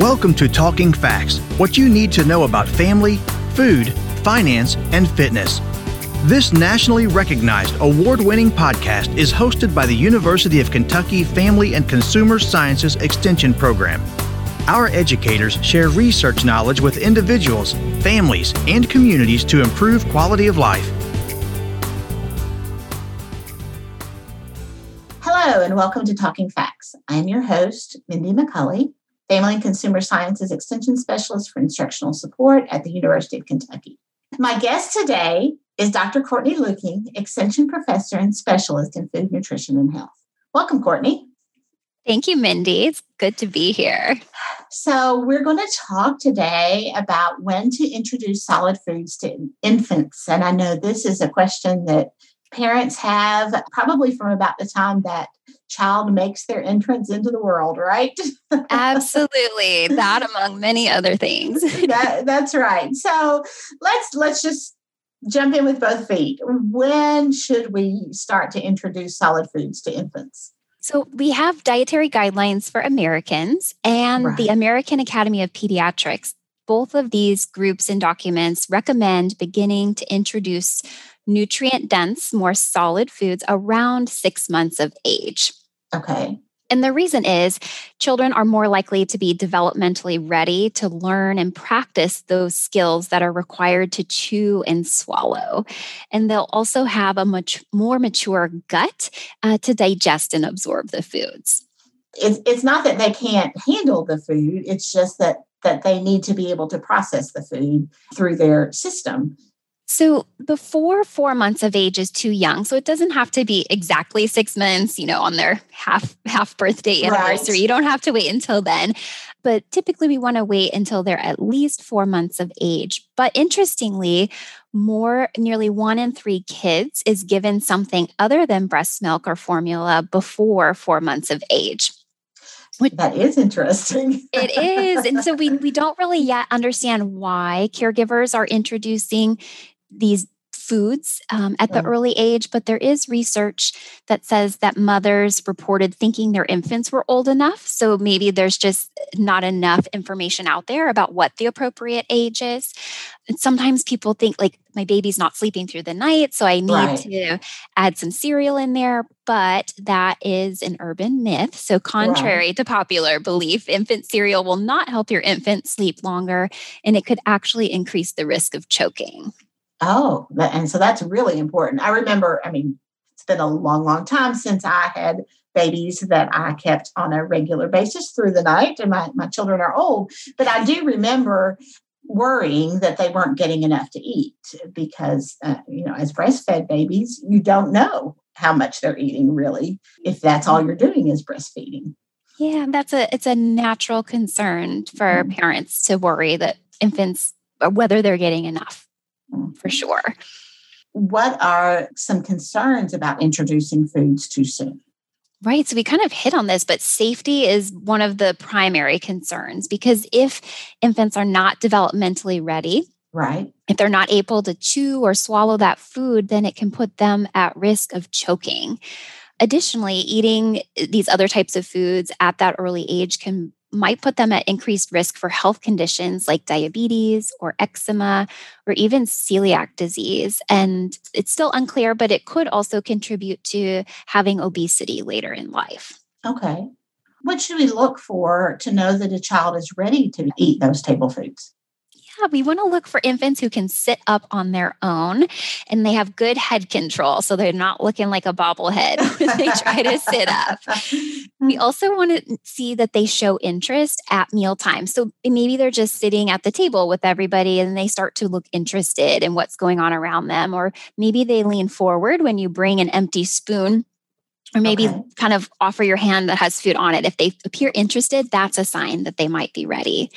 Welcome to Talking Facts, what you need to know about family, food, finance, and fitness. This nationally recognized award winning podcast is hosted by the University of Kentucky Family and Consumer Sciences Extension Program. Our educators share research knowledge with individuals, families, and communities to improve quality of life. Hello, and welcome to Talking Facts. I'm your host, Mindy McCulley, Family and Consumer Sciences Extension Specialist for Instructional Support at the University of Kentucky. My guest today is Dr. Courtney Luecking, Extension Professor and Specialist in Food, Nutrition, and Health. Welcome, Courtney. Thank you, Mindy. It's good to be here. So, we're going to talk today about when to introduce solid foods to infants. And I know this is a question that parents have probably from about the time that child makes their entrance into the world, right? Absolutely. That among many other things. that, that's right. So let's let's just jump in with both feet. When should we start to introduce solid foods to infants? So, we have dietary guidelines for Americans and right. the American Academy of Pediatrics. Both of these groups and documents recommend beginning to introduce nutrient dense, more solid foods around six months of age. Okay. And the reason is children are more likely to be developmentally ready to learn and practice those skills that are required to chew and swallow. And they'll also have a much more mature gut uh, to digest and absorb the foods. It's, it's not that they can't handle the food, it's just that that they need to be able to process the food through their system. So before four months of age is too young. So it doesn't have to be exactly six months, you know, on their half half birthday anniversary. Right. You don't have to wait until then. But typically we want to wait until they're at least four months of age. But interestingly, more nearly one in three kids is given something other than breast milk or formula before four months of age. That is interesting. it is. And so we, we don't really yet understand why caregivers are introducing these foods um, at the early age, but there is research that says that mothers reported thinking their infants were old enough. So maybe there's just not enough information out there about what the appropriate age is. And sometimes people think, like, my baby's not sleeping through the night, so I need right. to add some cereal in there. But that is an urban myth. So, contrary right. to popular belief, infant cereal will not help your infant sleep longer, and it could actually increase the risk of choking. Oh, and so that's really important. I remember, I mean, it's been a long, long time since I had babies that I kept on a regular basis through the night, and my, my children are old, but I do remember worrying that they weren't getting enough to eat because, uh, you know, as breastfed babies, you don't know how much they're eating really if that's all you're doing is breastfeeding. Yeah, that's a it's a natural concern for mm-hmm. parents to worry that infants whether they're getting enough for sure. What are some concerns about introducing foods too soon? Right. So we kind of hit on this, but safety is one of the primary concerns because if infants are not developmentally ready, right, if they're not able to chew or swallow that food, then it can put them at risk of choking. Additionally, eating these other types of foods at that early age can might put them at increased risk for health conditions like diabetes or eczema or even celiac disease. And it's still unclear, but it could also contribute to having obesity later in life. Okay. What should we look for to know that a child is ready to eat those table foods? Yeah, we want to look for infants who can sit up on their own and they have good head control. So they're not looking like a bobblehead when they try to sit up. We mm. also want to see that they show interest at mealtime. So maybe they're just sitting at the table with everybody and they start to look interested in what's going on around them. Or maybe they lean forward when you bring an empty spoon or maybe okay. kind of offer your hand that has food on it. If they appear interested, that's a sign that they might be ready.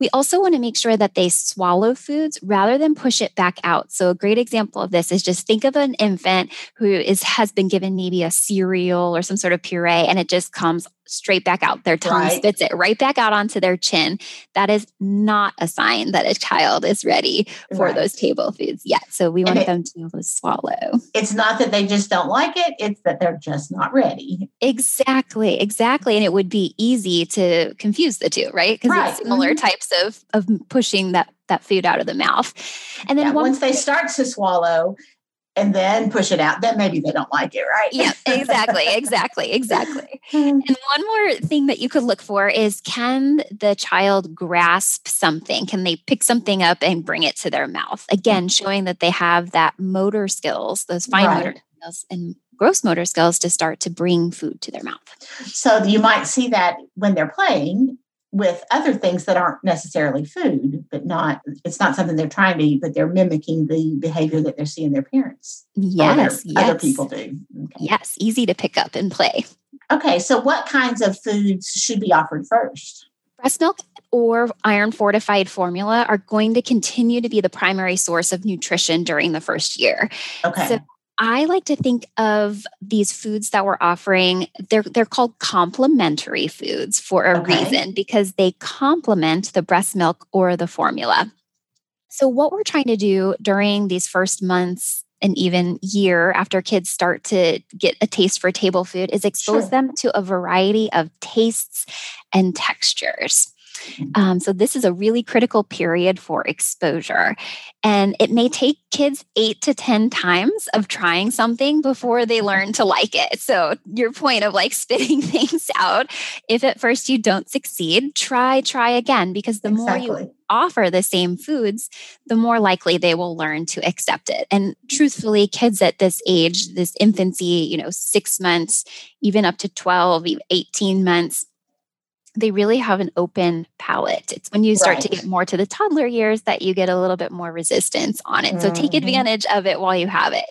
We also want to make sure that they swallow foods rather than push it back out. So a great example of this is just think of an infant who is has been given maybe a cereal or some sort of puree and it just comes straight back out. Their tongue right. spits it right back out onto their chin. That is not a sign that a child is ready for right. those table foods yet. So we want it, them to be able to swallow. It's not that they just don't like it, it's that they're just not ready. Exactly, exactly. And it would be easy to confuse the two, right? Because right. it's similar mm-hmm. types of of pushing that that food out of the mouth. And then yeah, once they start to swallow, and then push it out, then maybe they don't like it, right? yeah, exactly, exactly, exactly. Hmm. and one more thing that you could look for is can the child grasp something? Can they pick something up and bring it to their mouth? Again, mm-hmm. showing that they have that motor skills, those fine right. motor skills and gross motor skills to start to bring food to their mouth. So you might see that when they're playing with other things that aren't necessarily food, but not it's not something they're trying to eat, but they're mimicking the behavior that they're seeing their parents. Yes, yes. other people do. Okay. Yes, easy to pick up and play. Okay, so what kinds of foods should be offered first? Breast milk or iron fortified formula are going to continue to be the primary source of nutrition during the first year. Okay. So I like to think of these foods that we're offering, they're, they're called complementary foods for a okay. reason because they complement the breast milk or the formula. So, what we're trying to do during these first months and even year after kids start to get a taste for table food is expose sure. them to a variety of tastes and textures. Um, so, this is a really critical period for exposure. And it may take kids eight to 10 times of trying something before they learn to like it. So, your point of like spitting things out, if at first you don't succeed, try, try again, because the exactly. more you offer the same foods, the more likely they will learn to accept it. And truthfully, kids at this age, this infancy, you know, six months, even up to 12, 18 months, they really have an open palate. It's when you start right. to get more to the toddler years that you get a little bit more resistance on it. Mm-hmm. So take mm-hmm. advantage of it while you have it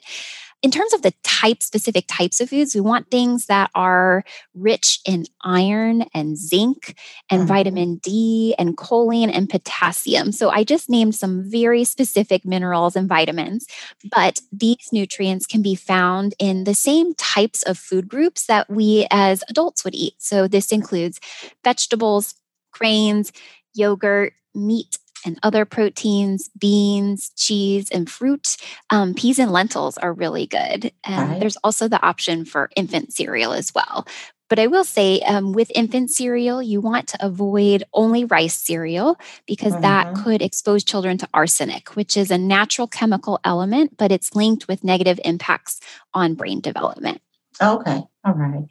in terms of the type specific types of foods we want things that are rich in iron and zinc and mm-hmm. vitamin d and choline and potassium so i just named some very specific minerals and vitamins but these nutrients can be found in the same types of food groups that we as adults would eat so this includes vegetables grains yogurt meat and other proteins, beans, cheese, and fruit. Um, peas and lentils are really good. And right. there's also the option for infant cereal as well. But I will say, um, with infant cereal, you want to avoid only rice cereal because mm-hmm. that could expose children to arsenic, which is a natural chemical element, but it's linked with negative impacts on brain development. Okay. All right.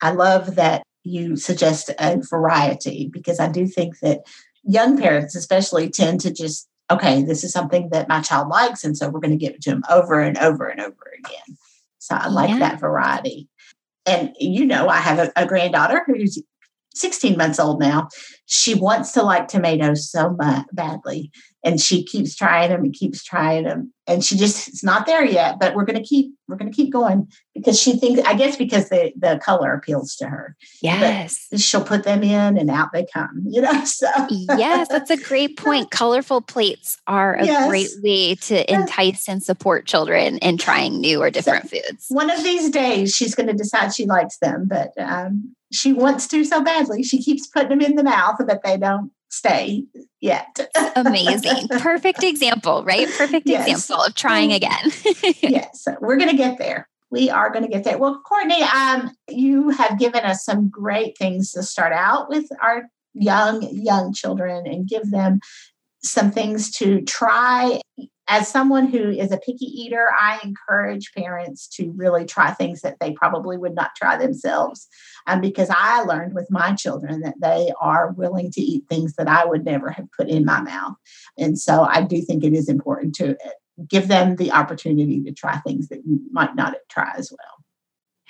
I love that you suggest a variety because I do think that young parents especially tend to just okay this is something that my child likes and so we're going to give it to them over and over and over again so i like yeah. that variety and you know i have a, a, granddaughter who's 16 months old now she wants to like tomatoes so badly and she keeps trying them and keeps trying them and she just it's not there yet but we're going to keep we're going to keep going because she thinks i guess because the the color appeals to her yes. but she'll put them in and out they come you know so. Yes that's a great point colorful plates are a yes. great way to entice and support children in trying new or different so foods. one of these days she's going to decide she likes them but um, she wants to so badly she keeps putting them in the mouth but they don't stay yet. Amazing. Perfect example, right? Perfect yes. example of trying again. yes, we're going to get there. We are going to get there. Well, Courtney, um, you have given us some great things to start out with our young, young children and give them some things to try. As someone who is a picky eater, I encourage parents to really try things that they probably would not try themselves. Um, because I learned with my children that they are willing to eat things that I would never have put in my mouth. And so I do think it is important to uh, give them the opportunity to try things that you might not try as well.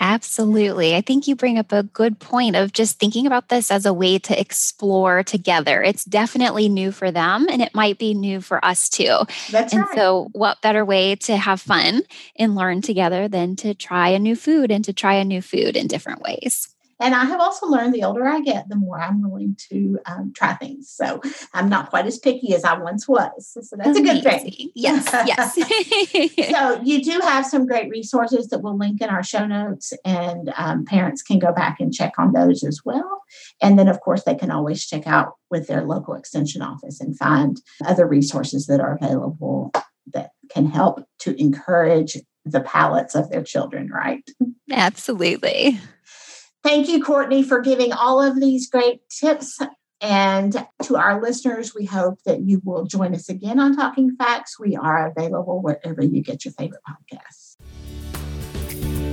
Absolutely. I think you bring up a good point of just thinking about this as a way to explore together. It's definitely new for them and it might be new for us too. That's and right. so, what better way to have fun and learn together than to try a new food and to try a new food in different ways? And I have also learned the older I get, the more I'm willing to um, try things. So I'm not quite as picky as I once was. So that's Amazing. a good thing. Yes, yes. so you do have some great resources that we'll link in our show notes, and um, parents can go back and check on those as well. And then, of course, they can always check out with their local extension office and find other resources that are available that can help to encourage the palates of their children, right? Absolutely. Thank you, Courtney, for giving all of these great tips. And to our listeners, we hope that you will join us again on Talking Facts. We are available wherever you get your favorite podcasts.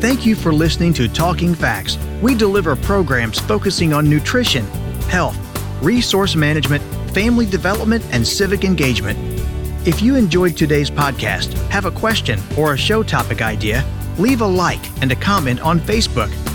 Thank you for listening to Talking Facts. We deliver programs focusing on nutrition, health, resource management, family development, and civic engagement. If you enjoyed today's podcast, have a question or a show topic idea, leave a like and a comment on Facebook